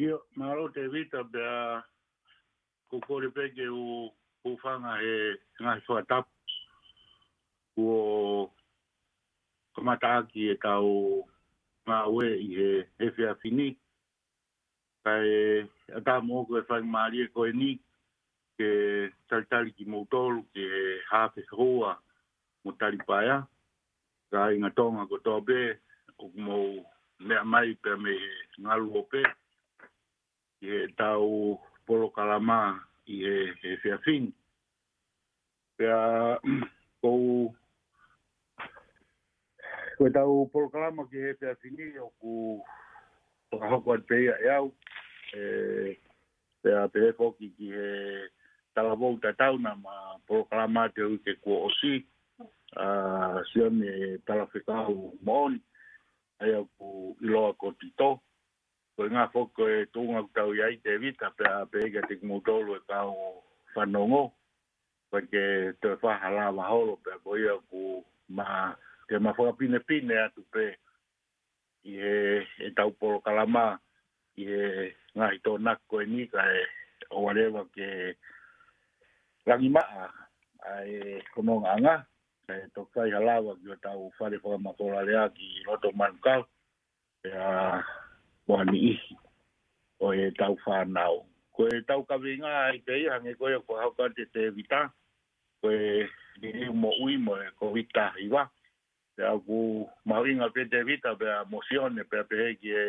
Ia, maro te vita bea kukore peke u kufanga e ngai fua tap u o kamataaki e tau ngā ue i he hefe a fini kai a tā mōko e whaing maari e koe ni ke taritari ki mōtoru ke hāpe hōa mō taripaya. Ia ka inga tonga ko tō pē, ko kumo mea mai pē me ngalu o pē, i he tau polo kalama i he, he fia fin. Pea kou, ko tau polo kalama ki he fia fini, o ku toka hoko at pē ia e au, e, pea pē ki he tala vouta tauna ma polo kalama te ui ke kua osi, sia me talafetau moni ai aku lo ko tito ko inga foko e tunga kutau iai te vita pe pega te kumutolo e tau fanongo porque te whaha la maholo pe a koi aku ma te mawha pine pine atu pe i he e tau polo kalama i he ngahi tō nako e nika e o warewa ke rangi maa ai komonga ngaa e to kai halawa ki o tau whare whaka makora lea ki roto manukau e a wani isi o e tau whanau. Ko e tau kawinga ai te i hange koe ko hau kante te vita ko e nini mo ui mo e ko vita i wa e a ku mawinga pe te vita pe a mosione pe a pehe ki e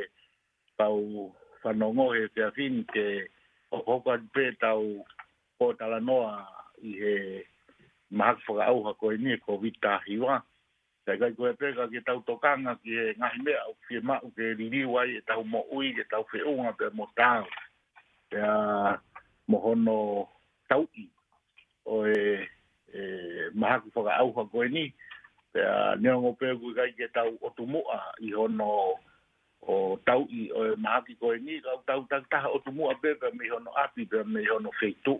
tau whanongo he pe a fin ke o hau kante pe tau ko talanoa i he mahak whaka au hako e nie ko vita hi wā. Tai kai koe pēka ki tau tokanga ki e ngahi mea au fie mau ke ririwai e tau mo ui e tau fie unga pe mo tāu. Te a mohono tau i o e mahak whaka au hako e nie. Te a neongo pēku i kai ke tau otumua i hono o tau i o e mahaki koe ni, kau tau tau taha otumua pēka me hono api pēka me hono feitu.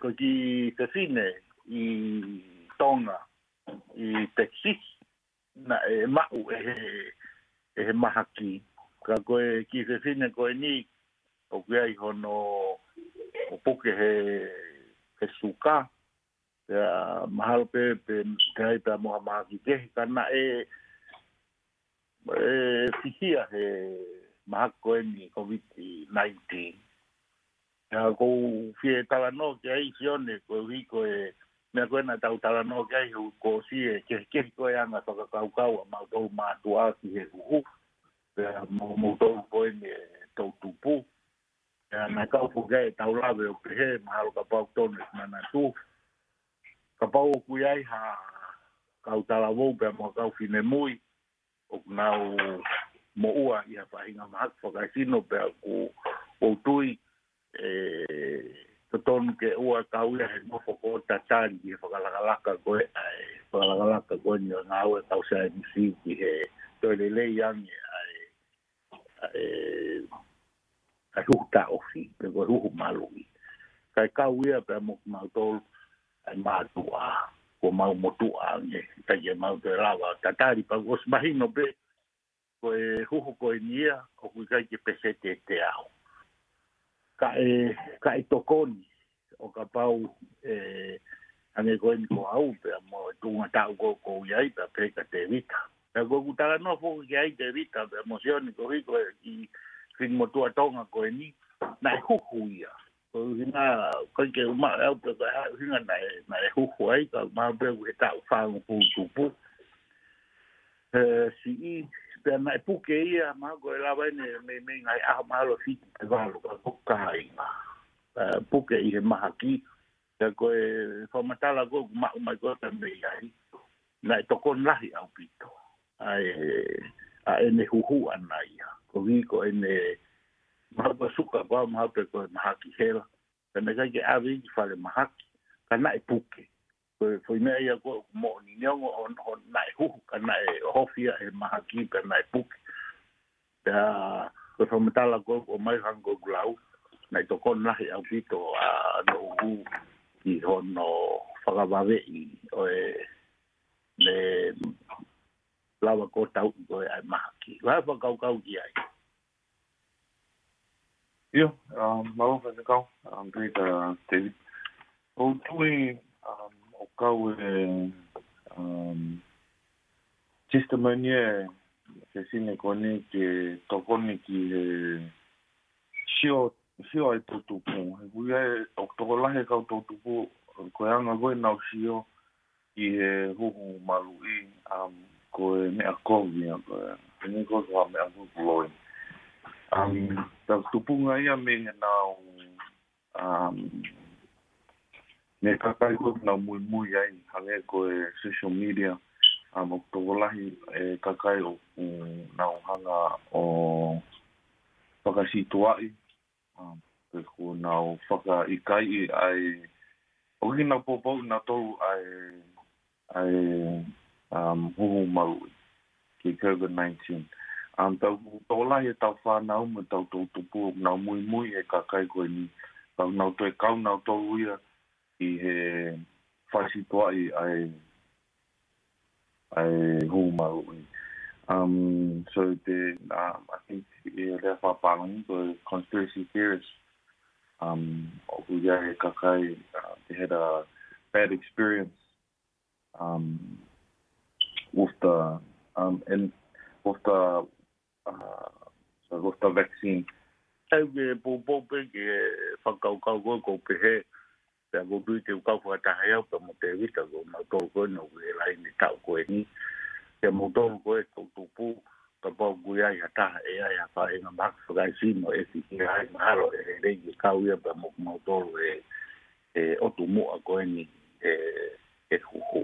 ko ki te fine i tonga i te kisi na e mau e he, e he maha ki. Ka koe ki te fine koe ni o kui ai hono o puke he, he suka te a mahalo pe pe te ta moha maha ki kehi ka na e e fihia he maha koe ni COVID-19 ya go fi tala no ke ai sione ko vi e me ko na tau tala no ke ai ko si e ke ke ko ya na to ka ka ma to ma to a ki e ku pe mo mo to ko e me to tu pu ya na ka ku ga e tau la ve o ke he ma ro ka pa to ne ma na tu ka pa o ku ha ka u tala wo pe mo cau u fi ne mui o na o mo ua ia pa inga ma ka sino pe ku o tui eh toton ke ua kaula he mofo ko tatari ki he whakalakalaka koe ai whakalakalaka koe ni ka ue kausa e misi ki he toile lei ai eh a ruhu ta ofi pe koe ruhu ka kai kaua pe a moku mautolu ai mātua ko mau motua ange tai e mau te rawa tatari pa gos mahino pe koe huhu koe nia o kui kai ke pesete te au ka e ka e tokoni o ka pau e ane ko en ko au pe mo tunga ta ko ko yai pe pe ka te vita ta ko ku ta no fo ki ai te vita pe emoción ko ri ko e, i fin mo tua tonga ko eni na ku ku ia ko hina ko ke ma au pe ka hina na na ku ku ai ka ma pe ku ta fa ku ku pu eh si pe e pu ke ia ma go la ba me me nga e e a ma lo fi pe ka pu ka ma pu i ma ha ki ka go e fo ma ta la go ma o ma go ta me na to kon la hi au pito ai a e ne hu hu ana ia ko vi ko e ne ma ba su ka ba ma pe ko ma ki hela ka ne ke a vi fa le ki ka e pu Koe koe mea ia koe mo ni neongo on on nai huhu ka nai hofia e maha ki ka nai puki. Pea koe whamatala koe o mai hango gulau. Nai to kon nahi au pito a no hu ki hono whakawawe i oe le lawa ko tau i koe ai maha ki. Lai whakaukau ki ai. Ia, um, mawa whanakau. Um, Peter, uh, David. O tui каковы чисто мне σε συνεκονή και το κόνικι ε, σιω σιω ετο τουπού. Εγώ για ε, οκτωγολάχ εκαου το τουπού κοέαν εγώ είναι ουσιο η ρούχου ε, μαλουή αμ κοέ με ακόβει αμ είναι κόσμο με αυτό που λόγι. Αμ τα τουπού γαία με να αμ me ka kai ko na mui mui ai hale ko e social media e a mo to e eh, ka kai o um, na hanga o paka situa i um, ko na o faka i kai i ai o ki na popo na to ai ai um hu hu ma ki covid 19 um tau to lahi e tau whanau me tau tau tupu o nau mui mui e kakaiko koe ni. Tau nau toe kau nau tau uia i he whaisitoa i ai ai hu mau i um so the um i think e le fa pangi to conspiracy theories um o ku ia he kakai uh, had a bad experience um with the um and with the uh so with the vaccine Tau ke pōpōpe ke whakaukau koe ko pehe te avo dui te ukau kua taha iau ka mo te wita ko ma tō koe no kue e lai ni tau koe ni te mo tō koe kou tupu ka pau kui ai hataha e ai a kua inga maka ka i simo e si ki ai maharo e he rei ki kau ya pa mo kumau tō e e otu mua koe ni e e kuhu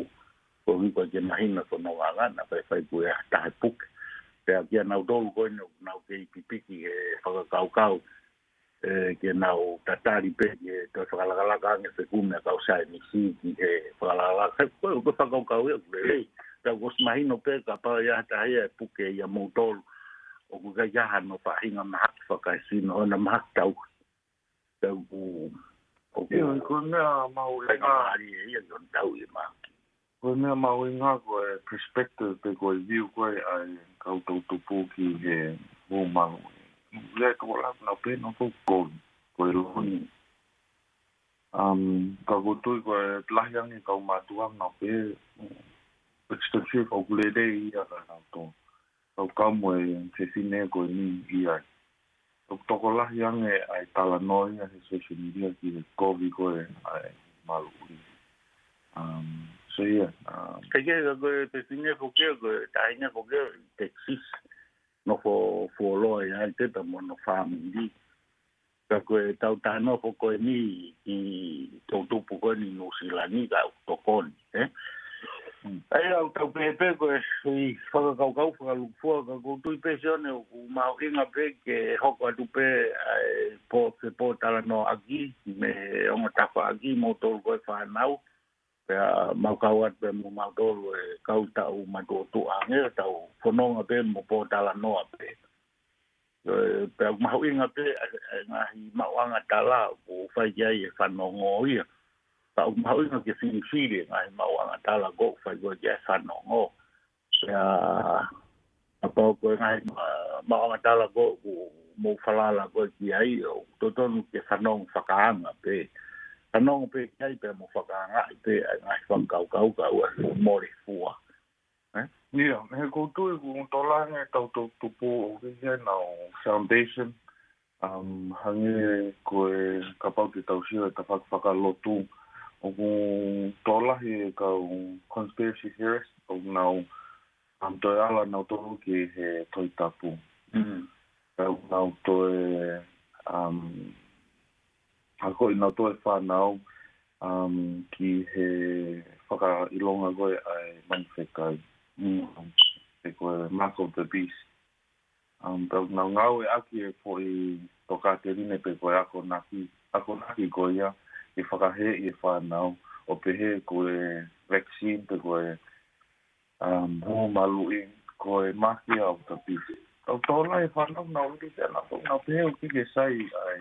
ko hui kua ke mahina ko no wa gana pa fai kui ai hataha puke te a kia nau tō koe no nau kei pipiki e whakakau kau kau E, ke na o tatari pe ke to fa la la ka ne se kum na kausa e mi si ki e fa la la ka ko ko fa ka ka o le lei ta go sma hi no pe ka pa ya ta ya pu ke ya mo to o ku ga ya ha no fa hi nga ma ha fa ka si no na ma ha ta u ta u o ku ko na ma u la ka ri e ya no ta u i ma ki ko na ma u nga ko e perspective pe ko e view ko e ka u to to pu ki e mo ma ya ko la na pe no ko ko ko lo ni um ka go tu ko la ya ni ka ma tu am na pe extra chi ko le de ya ka na to ka ka mo e se si ne ko ni ya to to ko la ya ni ai ta la no ya se se ni ya ki de ko vi ko e ai ma lu um so ya ka ye ko pe si ne ko ke ko ta ne ko ke texis no fo fo loi ai te ta mo no fa mi di ka ko ta ta no fo ko ni i to tu pu ko ni no si la ni ga to ko ni e eh? hmm. ai au ta pe pe ko si fo ka ka fo ka lu fo ka ko tu pe se ne u ma o ki pe ke ho ko tu pe po se po ta no aki me o ta fa aki mo to ko fa nau pe e e, a mau kauat pe mo mau dolo e kau tau ma go tu ange tau fononga pe mo po tala noa pe pe a mau inga pe a hi mau anga tala u fai jai e fanongo ia pa a mau inga ke fili fili a hi mau anga tala go fai go jai fanongo pe a a pao koe ngai mau anga tala go mo falala go ki ai o totonu ke fanong fakaanga pe a no pe kai pe mo fa eh? e ka nga pe nga fa ka ka ka u mo ri fu a ni yo me ko tu ku un to la ne ta tu tu pu o ke ja na foundation um hang ni ko e ka pa ki ta u shi ta fa fa ka lo tu o ku to la he ka u conspiracy theorist o no am to ala na to ki he to ta pu mm ka u na to e um ako i nga toi whanau um, ki he whaka ilonga koe ai manifeka i mm, e koe Mark of the Beast. Um, Pau nga ngau e aki e po i toka te rine pe koe ako naki, ako naki koe ia i e whakahe i e whanau o pe he koe vaccine pe koe um, mō malu i koe mahi of the Beast. Tau tōna e whanau nga uri te anato, nga pe he o kike sai ai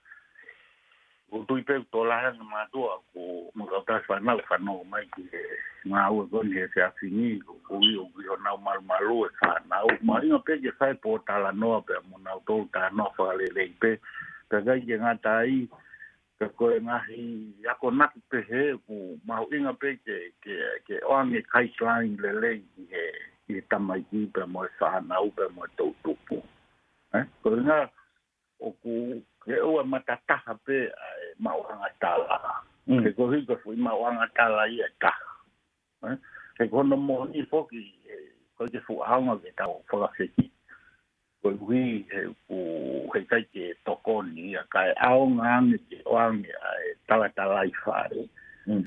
o tui pe to la na ma do ko mo ka ta fa na fa no mai ki na u go ni se a fini o u o u o na mal mal o fa na u mai no pe ke fa po ta la no pe mo na to ta no fa le le pe pe ga ye na ta i ka ko na hi ya ko na pe he ku ma u nga pe ke ke ke o ni kai line le le e e ta mai ki pe mo fa e na u pe mo to tu pu eh ko na o ku ke ua matataha pe ae eh, mauanga tala. Mm. Ke ko hika fui mauanga tala i e taha. Eh, ke kono mo ni foki, eh, ko ke fu aonga ke tau whakawhiki. Ko i hui he ku heitai ke tokoni a kai aonga ane ke oange ae tala tala i whare. Mm.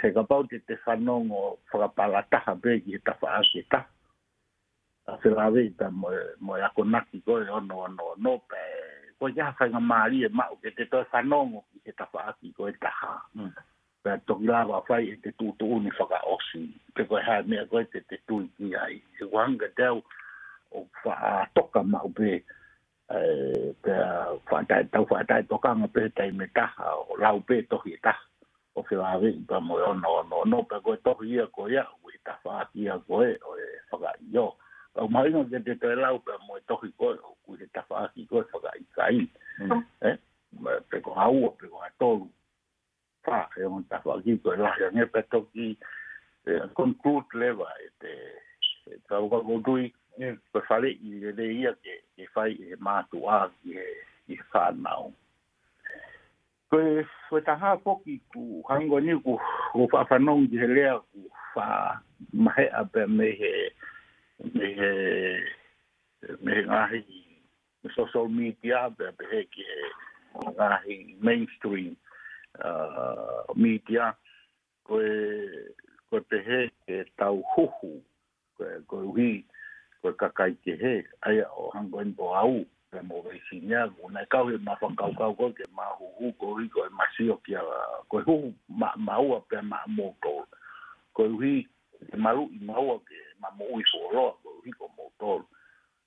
He ka pau te te whanongo whakapala taha pe ki he tawha ase taha. A whirawe i ta mo e ako naki koe ono ono ono pe ko ya fa nga mali e ma o ke te to sa no mo ke ta fa ki ko e ta ha pe mm. to ki la va fa e te tu tu ni fa ka o si pe ko ha me ko te te tu ni ai e wan ga te o fa to ka ma o pe pe fa ta ta fa ta to ka ma pe te me ta ha o la o pe to ki ta o fe va ve pa mo no no no pe ko to ki ko ya ko ta fa ki ko e o e fa ka yo au mai no de de tela u pa mo to ki ko ku de ta fa ki ko fa kai kai mm. eh pe ko au pe ko to fa e un ta fa ki ko la ya e ne pe to ki con tut le va te ta u go tu i pe fa le i de de ia ke e fa e ma tu a ki e i fa na u ko e fo ta ha po ki ku hango ni ku ku fa fa no ki le ku fa mai a pe me he me he me ngahi social media be be he ki he ngahi mainstream uh, media ko e ko te he e tau huhu ko e ko e hui ko e kakai ke he ai o hango en bo au pe mo vei sinia ko na kau e ma kau kau koe ke ma huhu ko hui ko e ma sio ki a ko e huhu ma ua pe ma mo ko ko e hui e i ma ua ke ma mo u so ro ko motor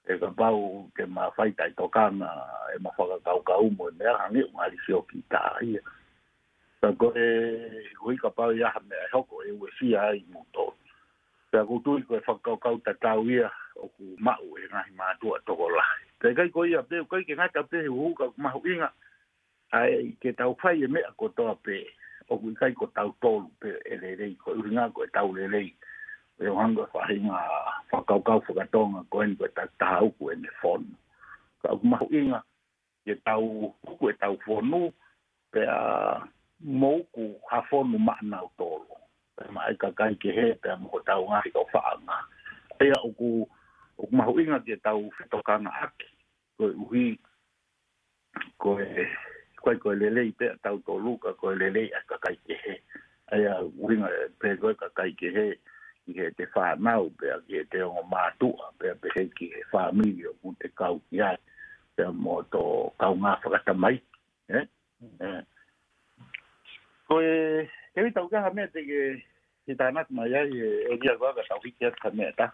to e ga ba ke ma faita tai to kana e ma faga ka u ka u mo e ha ni ma li fio ki e ta i go e u ka pa ya ha me ho e u e ai motor to go tu ko fa ka ka u ta ta u o ku ma u e ngai ma tu to ko la te kai ko ia te kai ke ngai ka te u ka ma u inga ai ke tau fai e me ko to pe o ku kai ko tau tolu pe e le le ko u nga ko tau le le e o hanga whahinga whakaukau whakatonga ko eni koe tau taha uku e ne whonu. Ka uku mahu inga e tau uku e tau whonu pe a mouku ha whonu maana o tolo. Pe ma e ka kai ke he pe a moho tau ngahi kau whaanga. Pe a uku uku mahu inga ke tau whetokana aki koe uhi koe koe koe lelei pe a tau tolu ka koe lelei a ka kai ke he. Aia, uringa, pe koe ka kai ke he. Aia, ki he te whanau, pia ki he te o mātua, pia pe he ki he whamiri o ku te kau ki ai, pia mō tō kau ngā whakata mai. Eh? Hmm. Eh. Ko e, e wita ukaha mea te ke, he tānat mai ai, e, e ria kua ka tau hiki atka mea ta.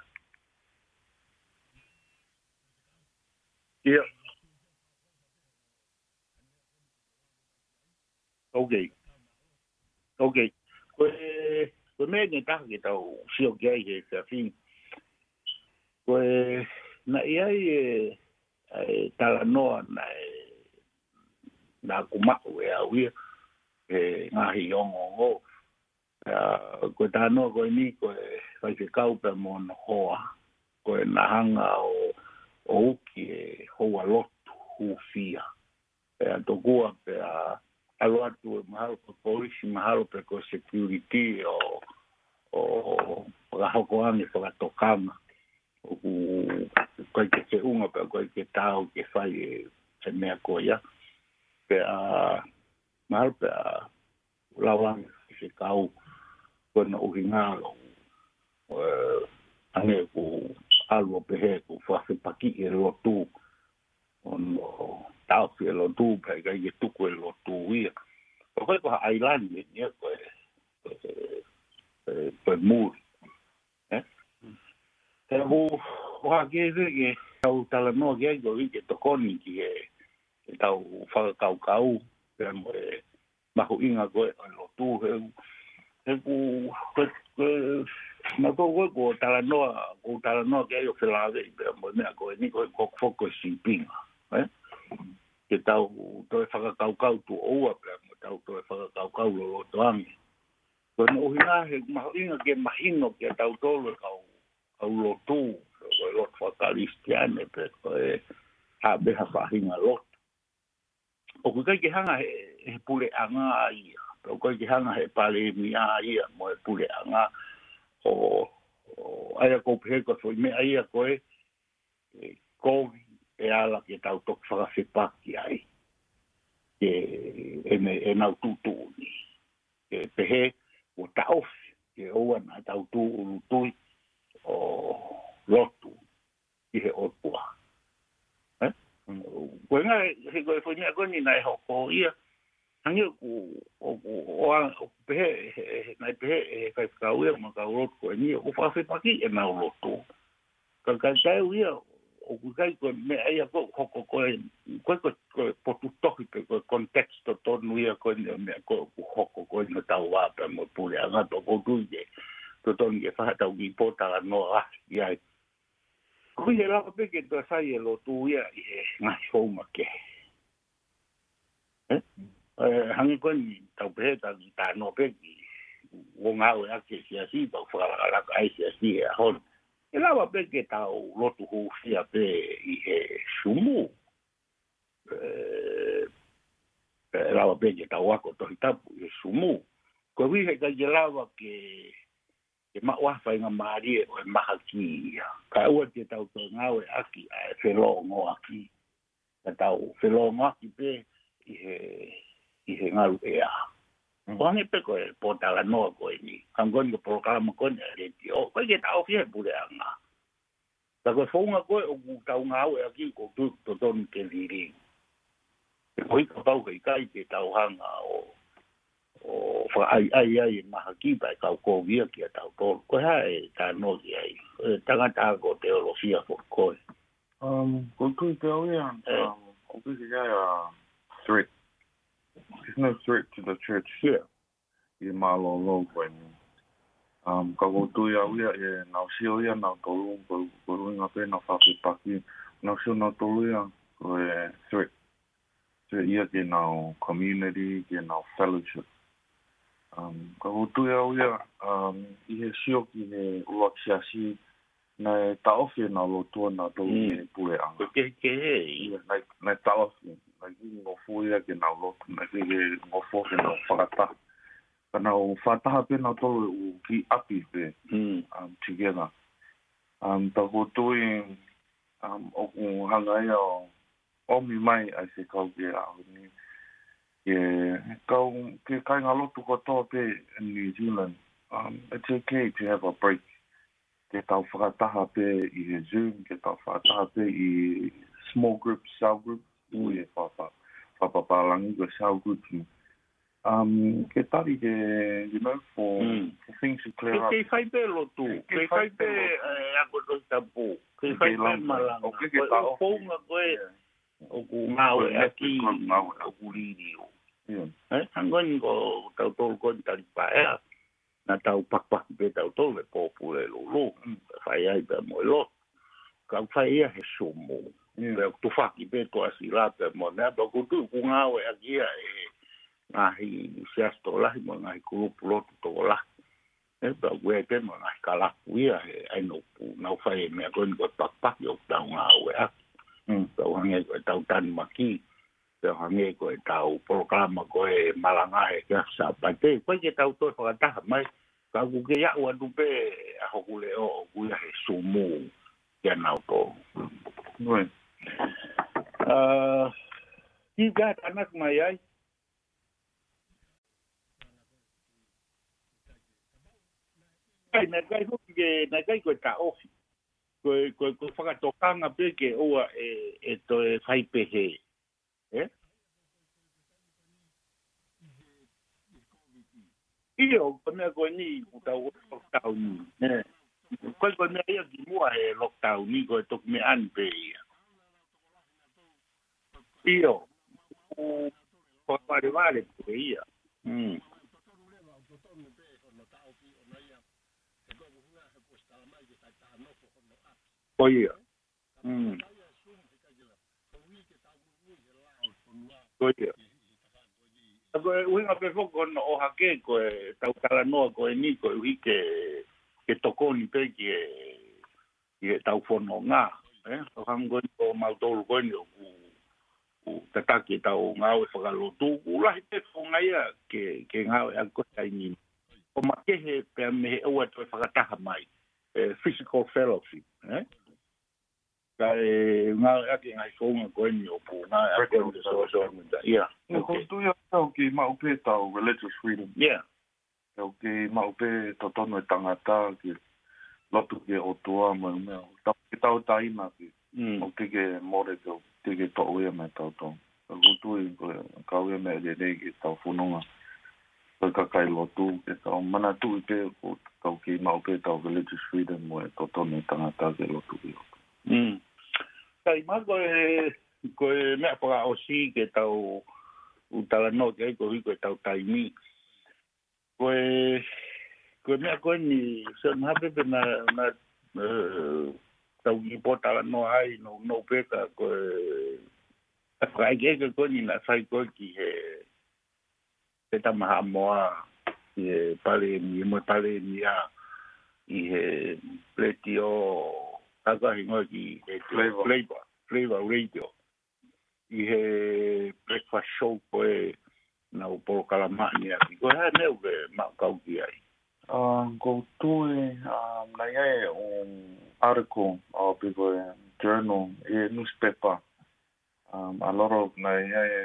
Ia. Okay. Okay. Ko kumeegin tahkitau sijokiaiheissa ja fin. Kue na iai eh, tala noa na na kumau e awia e ngahi ongo ko ta no ko ni ko vai ke kaupe mon hoa ko na hanga o o uki e eh, hoa lotu hu e a to kua pe a alo e mahalo pe polisi mahalo pe ko security o o la hoko ane ko la tokanga u koi ke ke unga pe koi ke tau ke fai se mea koia pe a mal pe a lawan se kau kona uhi ngalo ane ku alwa pehe ku fase paki e lo tu on tau ke lo tu pe kai ke tuku e lo tu ia koi ko ha ailan ni ni e, e, e, pe mur. Eh? Hmm. Te hu hoa ke se ke tau tala no ke ai koi ke tokoni ki ke ke tau whaka kau kau pe mo e mahu inga koe o lo tu he hu he hu ma tō koe ko tala noa ko tala noa ke ai o whelaade i pe mo e mea koe ni koe kok foko e si pinga eh? ke tau toi whaka kau kau tu oua pe mo tau toi whaka kau kau lo lo tuangi Ko no hina he ma hina ke ma ke ta uto le ka o ka o lotu o e lo fa ka listiane pe ko e ha be ha fa lot. O ku ka ke hanga he pule anga ai. O ku ke hanga he pale mi ai mo e pule anga o ai ko pe ko so me ai ko e ko e ala ke ta uto fa ka se pa ai. Ke e me e na tutu ni. Ke Ke pehe o taofi ke oa na tautu urutui o lotu i he otua. Eh? Koe ngā, he koe fwi mea koe ni nai hoko ia, hangi o ku oa o ku pehe, nai pehe e he kai pika ua ma ka urotu koe ni, o ku whawhi paki e nā urotu. Ka kai tai ua o ku kai ko me ai ko ko ko ko ko ko po tu toki ko ko contexto to nu ia ko me ko ku ho ko ko no ta wa pa mo pu ya na to ko tu ye to to ni fa ta u po ta la no ra ya ku ye la pe ke to sai e lo tu ia e na sho ma ke eh eh hangi ko ni ta pe ta ta no pe ki wo nga o ya ke si asi pa fa la ka ai si asi e, ya ke tau lotu hu fia pe i he sumu. Eh, eh, rawa pe ke tau ako tohi tapu i he sumu. Ko hui he ka ke rawa ke ke ma wa fa nga ma ri e o ma ha ki ka u te tau ko nga we aki a se lo ngo aki ka tau se lo ngo aki pe i he i he nga u e a ba mm. ni pe ko e po ta la no ko ni ka ngon ko pro ka ma ko ni re ti o ko ke tau ki e bu le a nga Ta koe whaunga koe o kau ngā e aki ko tu to ton ke liri. E koe ka pauka i kai te tau hanga o o fa ai ai ai e maha ki pa e kau kōgia ki a tau tōn. Koe ha e tā nōgi ai. E tanga tā ko te orofia ko koe. Um, koe koe te au ian. Um, eh. O koe ki gai a threat. There's no threat to the church. Yeah. I mālo lō koe ni um ka go tu ya u ya na si ya na to lu ko lu na pe na fa pe pa ki na si na to lu ya we three so ya ke na community ke na fellowship um ka go tu ya u um i he si o ki he lo ki a si na ta o fi na lo tu na to lu ni pu ya ko ke ke he i na na ta o fi na ki ngo fu ya ke na lo na ki ngo fu ke na fa ta kana o whataha pena tolu o e ki api pe hmm. um, together. Um, ta ko tui um, o ku hanga ia o omi mai ai se kau ke a ni. Ke, kau, ke kai ngā lotu katoa pe in New Zealand, um, it's okay to have a break. Ke tau whakataha pe i he Zoom, ke tau whakataha pe i small groups, cell group, hmm. ui e whapa. Whapa pālangi ka cell group um ke tari de, you know for mm. for things to clear ke, up ke fai pe lo tu ke fai pe a ko to ke fai pe malanga o ke ke eh, ta o nga ko e o ku ma o e ki ma o o ku ri ni o eh ango ni ko ta to ko ta ri pa e na ta u pa pa pe ta to le po pu le lo lo fai hmm. ai pe mo lo ka fai ia he sumo Yeah. Tu faki pe to asilate mo ne, to kutu kungawe akia e eh, mà ngahi sias tola mo ngahi kulupulo tola e ba we te mo ngahi kalakuia he ai no pu nau fai e mea koen koe pakpak yo tau ngā ue a hmm, tau hange koe tau tani maki tau hange koe tau programa koe malanga he kia sa pate koe là tau toi whakataha mai ka kuke ia ua dupe a hokule o kuia he sumu kia nau tō Nui. Uh, Ki gata anak mai ai, kai na kai ko ke na kai ko ta o ko ko ko fa ka to ka na pe ke o a e e to e fai pe he e io ko me ko ni u ta o ta o ni e ko ko me ia di mua e lockdown ni ko to me an pe ia io ko pare vale pe ia mm pai ia. Pai ia. Ako e uinga pe foko no o hake ko e tau karanoa ko e ni ko e uike ke toko ni pe ki e i e tau fono ngā. Eh? O hango ni ko mautolu ko e ni o ku u tataki e tau ngā o e whakalotu. U lahi pe ko ngaya ke, ke ngā o e ako e tai ni. O makehe pe a mehe ua tu e whakataha mai. Eh, physical fellowship. Eh? ka e nga a ke ngai fo nga koe ni opu nga a ke ngai so so nga ia no ko tu ia o ke ma upe tau religious freedom ia tau ke ma upe to tono e tangata ke lotu ke mm. o tua ma me o tau ke tau tai ma ke o ke ke more ke ke ke to ue me tau tau ka kutu i ka ue me re rei ke tau funonga ka ka kai lotu ke tau mana tu i pe ko tau ke ma upe tau religious freedom mo e to tono e tangata ke lotu ke lotu Mm. Kai mā e, koe, me mea paka o si ke tau utala no ke aiko hui koe tau taimi. Koe, koe mea koe ni se nha pepe na, na e, tau ki po tala no hai no, no peka koe a kai ke ke koe ni na sai koe ki he te tamaha moa e pale ni, mo pale ni a i he pleti o Aka he ngoi ki eh, Flavor, Flavor Radio. I he breakfast show ko na o polo kalamani a ki. Ko hea neu ke ma kau ki ai. Ko tu e na ia e o arko o piko e journal e newspaper. Um, a lot of na ia e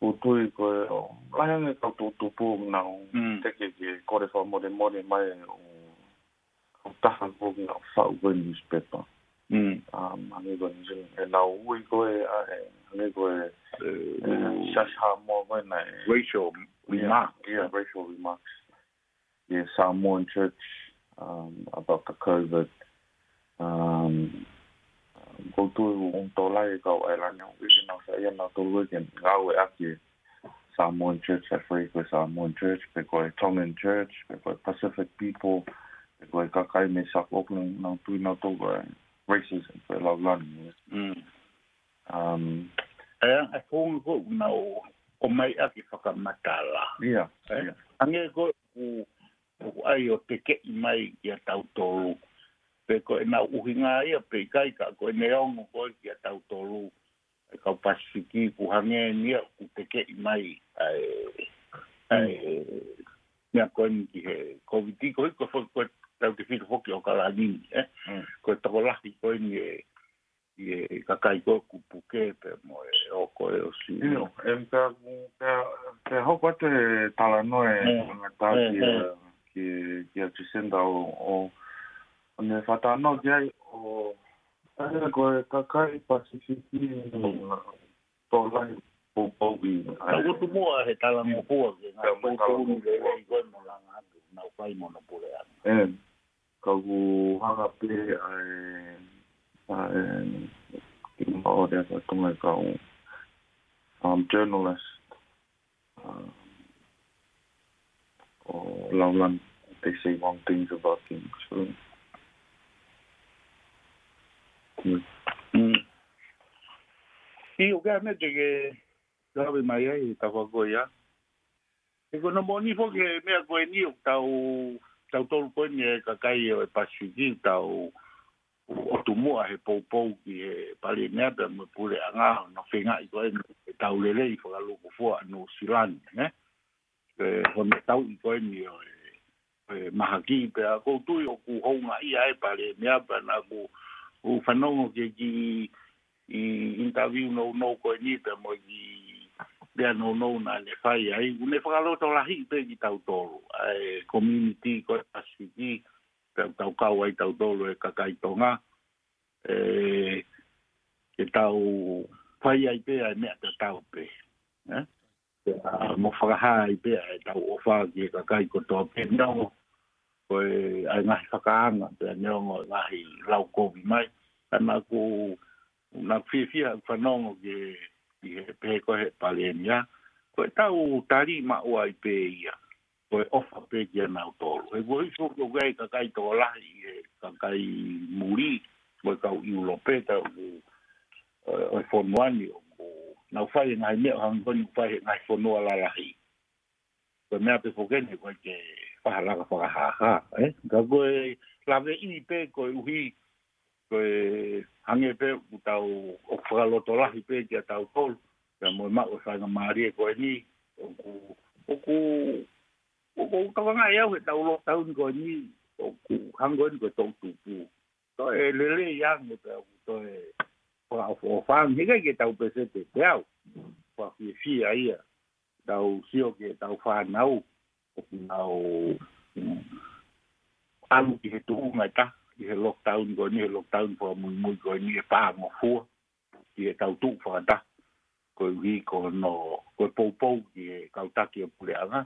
o tu e ko e o. Lai hea ne kau tu tupu na o hmm. teke ki kore fa more more mai o tahan ko nga fa ko newspaper mm um ani ko ni la wi ko ani uh, sa sa mo ko na racial remarks yeah, yeah racial remarks yeah Samoan church um about the covid um ko tu un to la ko ala ni wi na sa ya na to lu ken ga we a ki Samoan church, I frequent Samoan church, because Tongan church, because Pacific people, e koe kakai me South Auckland nau tui nau tōka e racism for love learning. Eh. Mm. Um, e e pōnga koe nau o mai aki whakamatala. E, ia. Ange koe ku ku ai o te ke i mai i a tau tōru. Pe koe nau uhinga ia pe i ka koe neongo koe i a tau tōru. E kau pasiki ku hange nia ku te ke i mai ai ai mm. ai mea koe ni ki he COVID-19 koe tau te whiru hoki o ka la nini, eh? Mm. Koe tako lahi koe ni e, i e kakai koe ku puke, pe mo e o koe o si. Iyo, e mta, te hoko ate tala noe, mm. ta mm. ki, a tisenda o, o, ne whata no, ki ai, o, tae koe kakai pasifiki, mm. to lai, Pou pou i. Tau o tumua he tala mokua ke. Tau mokua ke. Tau mokua ke. Tau mokua ke. ke. Tau mokua ke. ke. Tau mokua ke. ke. Tau mokua ke. ke. Tau mokua ke. ke. Tau mokua ke. ke. Tau mokua ke. ke. Tau mokua kagu hanga pe ai ai ki mao rea ka tonga ka un um, journalist uh, or Laulan, they say wrong things about him. So, I o kia ne tege gawe mai ai tawa goia. E kono moni fo ke mea koe ni o tau tau tolu koini e kakai e pasifiki tau o mua he poupou ki he palinea pe mo pule anga na fenga i koe e tau lele i whakaluku fua no silani ne e hone tau i koe ni o e, e mahaki pe a koutui o ku honga i ae palinea pe na ku u whanongo ke ki i interview no no koe ni pe mo ki pia no no na le fai ai une fa lo to la hipe di tau tolo e community ko e asiki pe tau ka wai tau tolo e kakai tonga e ke tau fai ai pe ai mea te tau pe eh? e mo fa ha ai pe ai tau o fa ki e kakai ko to pe no ko e ai ngai fa ka anga pe no ngo ngai lau ko mai ai ma ko na fi fi fa no ke i he pē ko he palenia, ko e tau tari ma ua i pē ia, ko e ofa pē ki ana o tōru. He wai sōk o gai kakai tō lahi, e kakai muri, ko kau i ulope, tau ku e fonuani, nau fai e ngai mea, hangi koni fai e ngai fonua lalahi. Ko mea pe fokene, koe ke whaharanga whakahaha. Eh? Ka koe lawe i pē koe uhi, koe koe hange pe u tau o whakaloto lahi pe kia tau kolu. Kia moe mako whainga maari e koe ni. O ku, o ku, o ku kawanga e au he tau lo tau ni koe ni. O ku hango ni koe tau tupu. To e lele i ango pe au to e o whaang hika ke tau pesete pe au. Kwa fie fia ia. Tau sio ke tau whanau. O ku nau mm, alu ki he tuhu ngai taha i he lockdown go ni he lockdown po mu mu go ni e pa mo fu ki e tau tu fa da ko wi ko no ko pou pou ki e kau taki e pule anga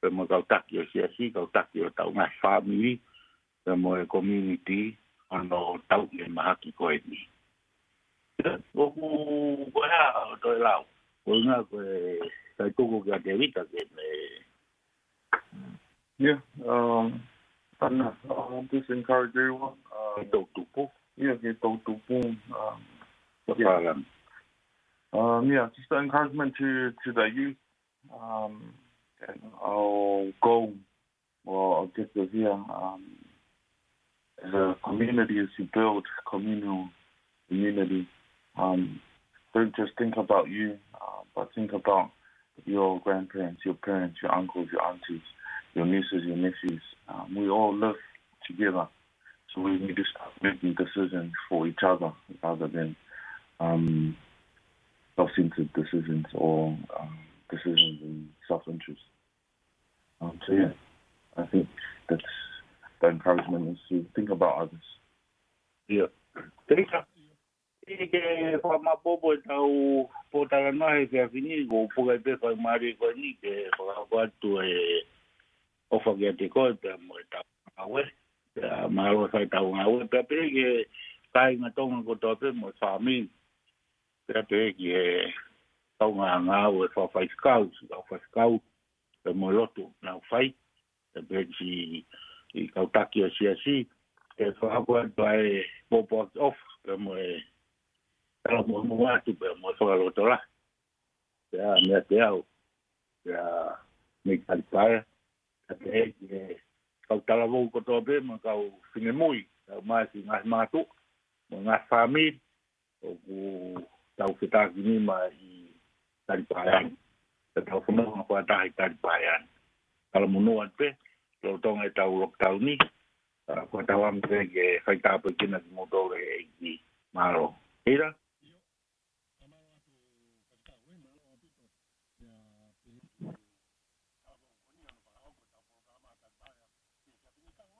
pe mo kau taki e sia si kau taki o tau ngai family pe mo e community ano tau ki e mahaki ko e ni o ku ko ha o to e lau ko nga ko e tai tuku ki a te vita ke me Yeah, um, Um, um, to to 真啊，我都算靠住喎。到杜甫，呢樣嘢到杜甫啊，有啲人啊，呢樣 um, just encouragement to to the youth um and our goal or objective here um as a community is to build communal community. Um, don't just think about you, uh, but think about your grandparents, your parents, your uncles, your aunties, your nieces, your nephews, um, we all live together, so we need to start making decisions for each other rather than um, self-centered decisions or um, decisions in self-interest. Um, so yeah, I think that's the encouragement is to think about others. Yeah. Thanks. Tini ke wha mapopo e tau pōtara nahe ke a whini ko pōkai pe whai maare koe ni ke whakawatu e o whakiatiko e pia mo e tau awe, pia maro e whai tau awe, pia pere ke kai ngā tonga ko tō pe mo whāmi, pia pere ki e tau ngā ngā o e whawhai skau, tau whai skau, pe mo lotu nā whai, pia pere ki i kautaki a siasi, e whakua tō e popo off, pia mo e tala mo mo atu, pia mo e whakaloto la, pia mea te au, pia me kalipara, a te e e kau tala vau katoa pe ma kau whine mui kau mai si ngai mātu ma ngai whamid o ku tau whetaki ni ma i tari pāiani te tau whanonga kua tahi tari pāiani kala munu at pe lo tonga e tau lok tau ni kua tau am te ke whaitāpa kina ki motore e ki maro Hei rā.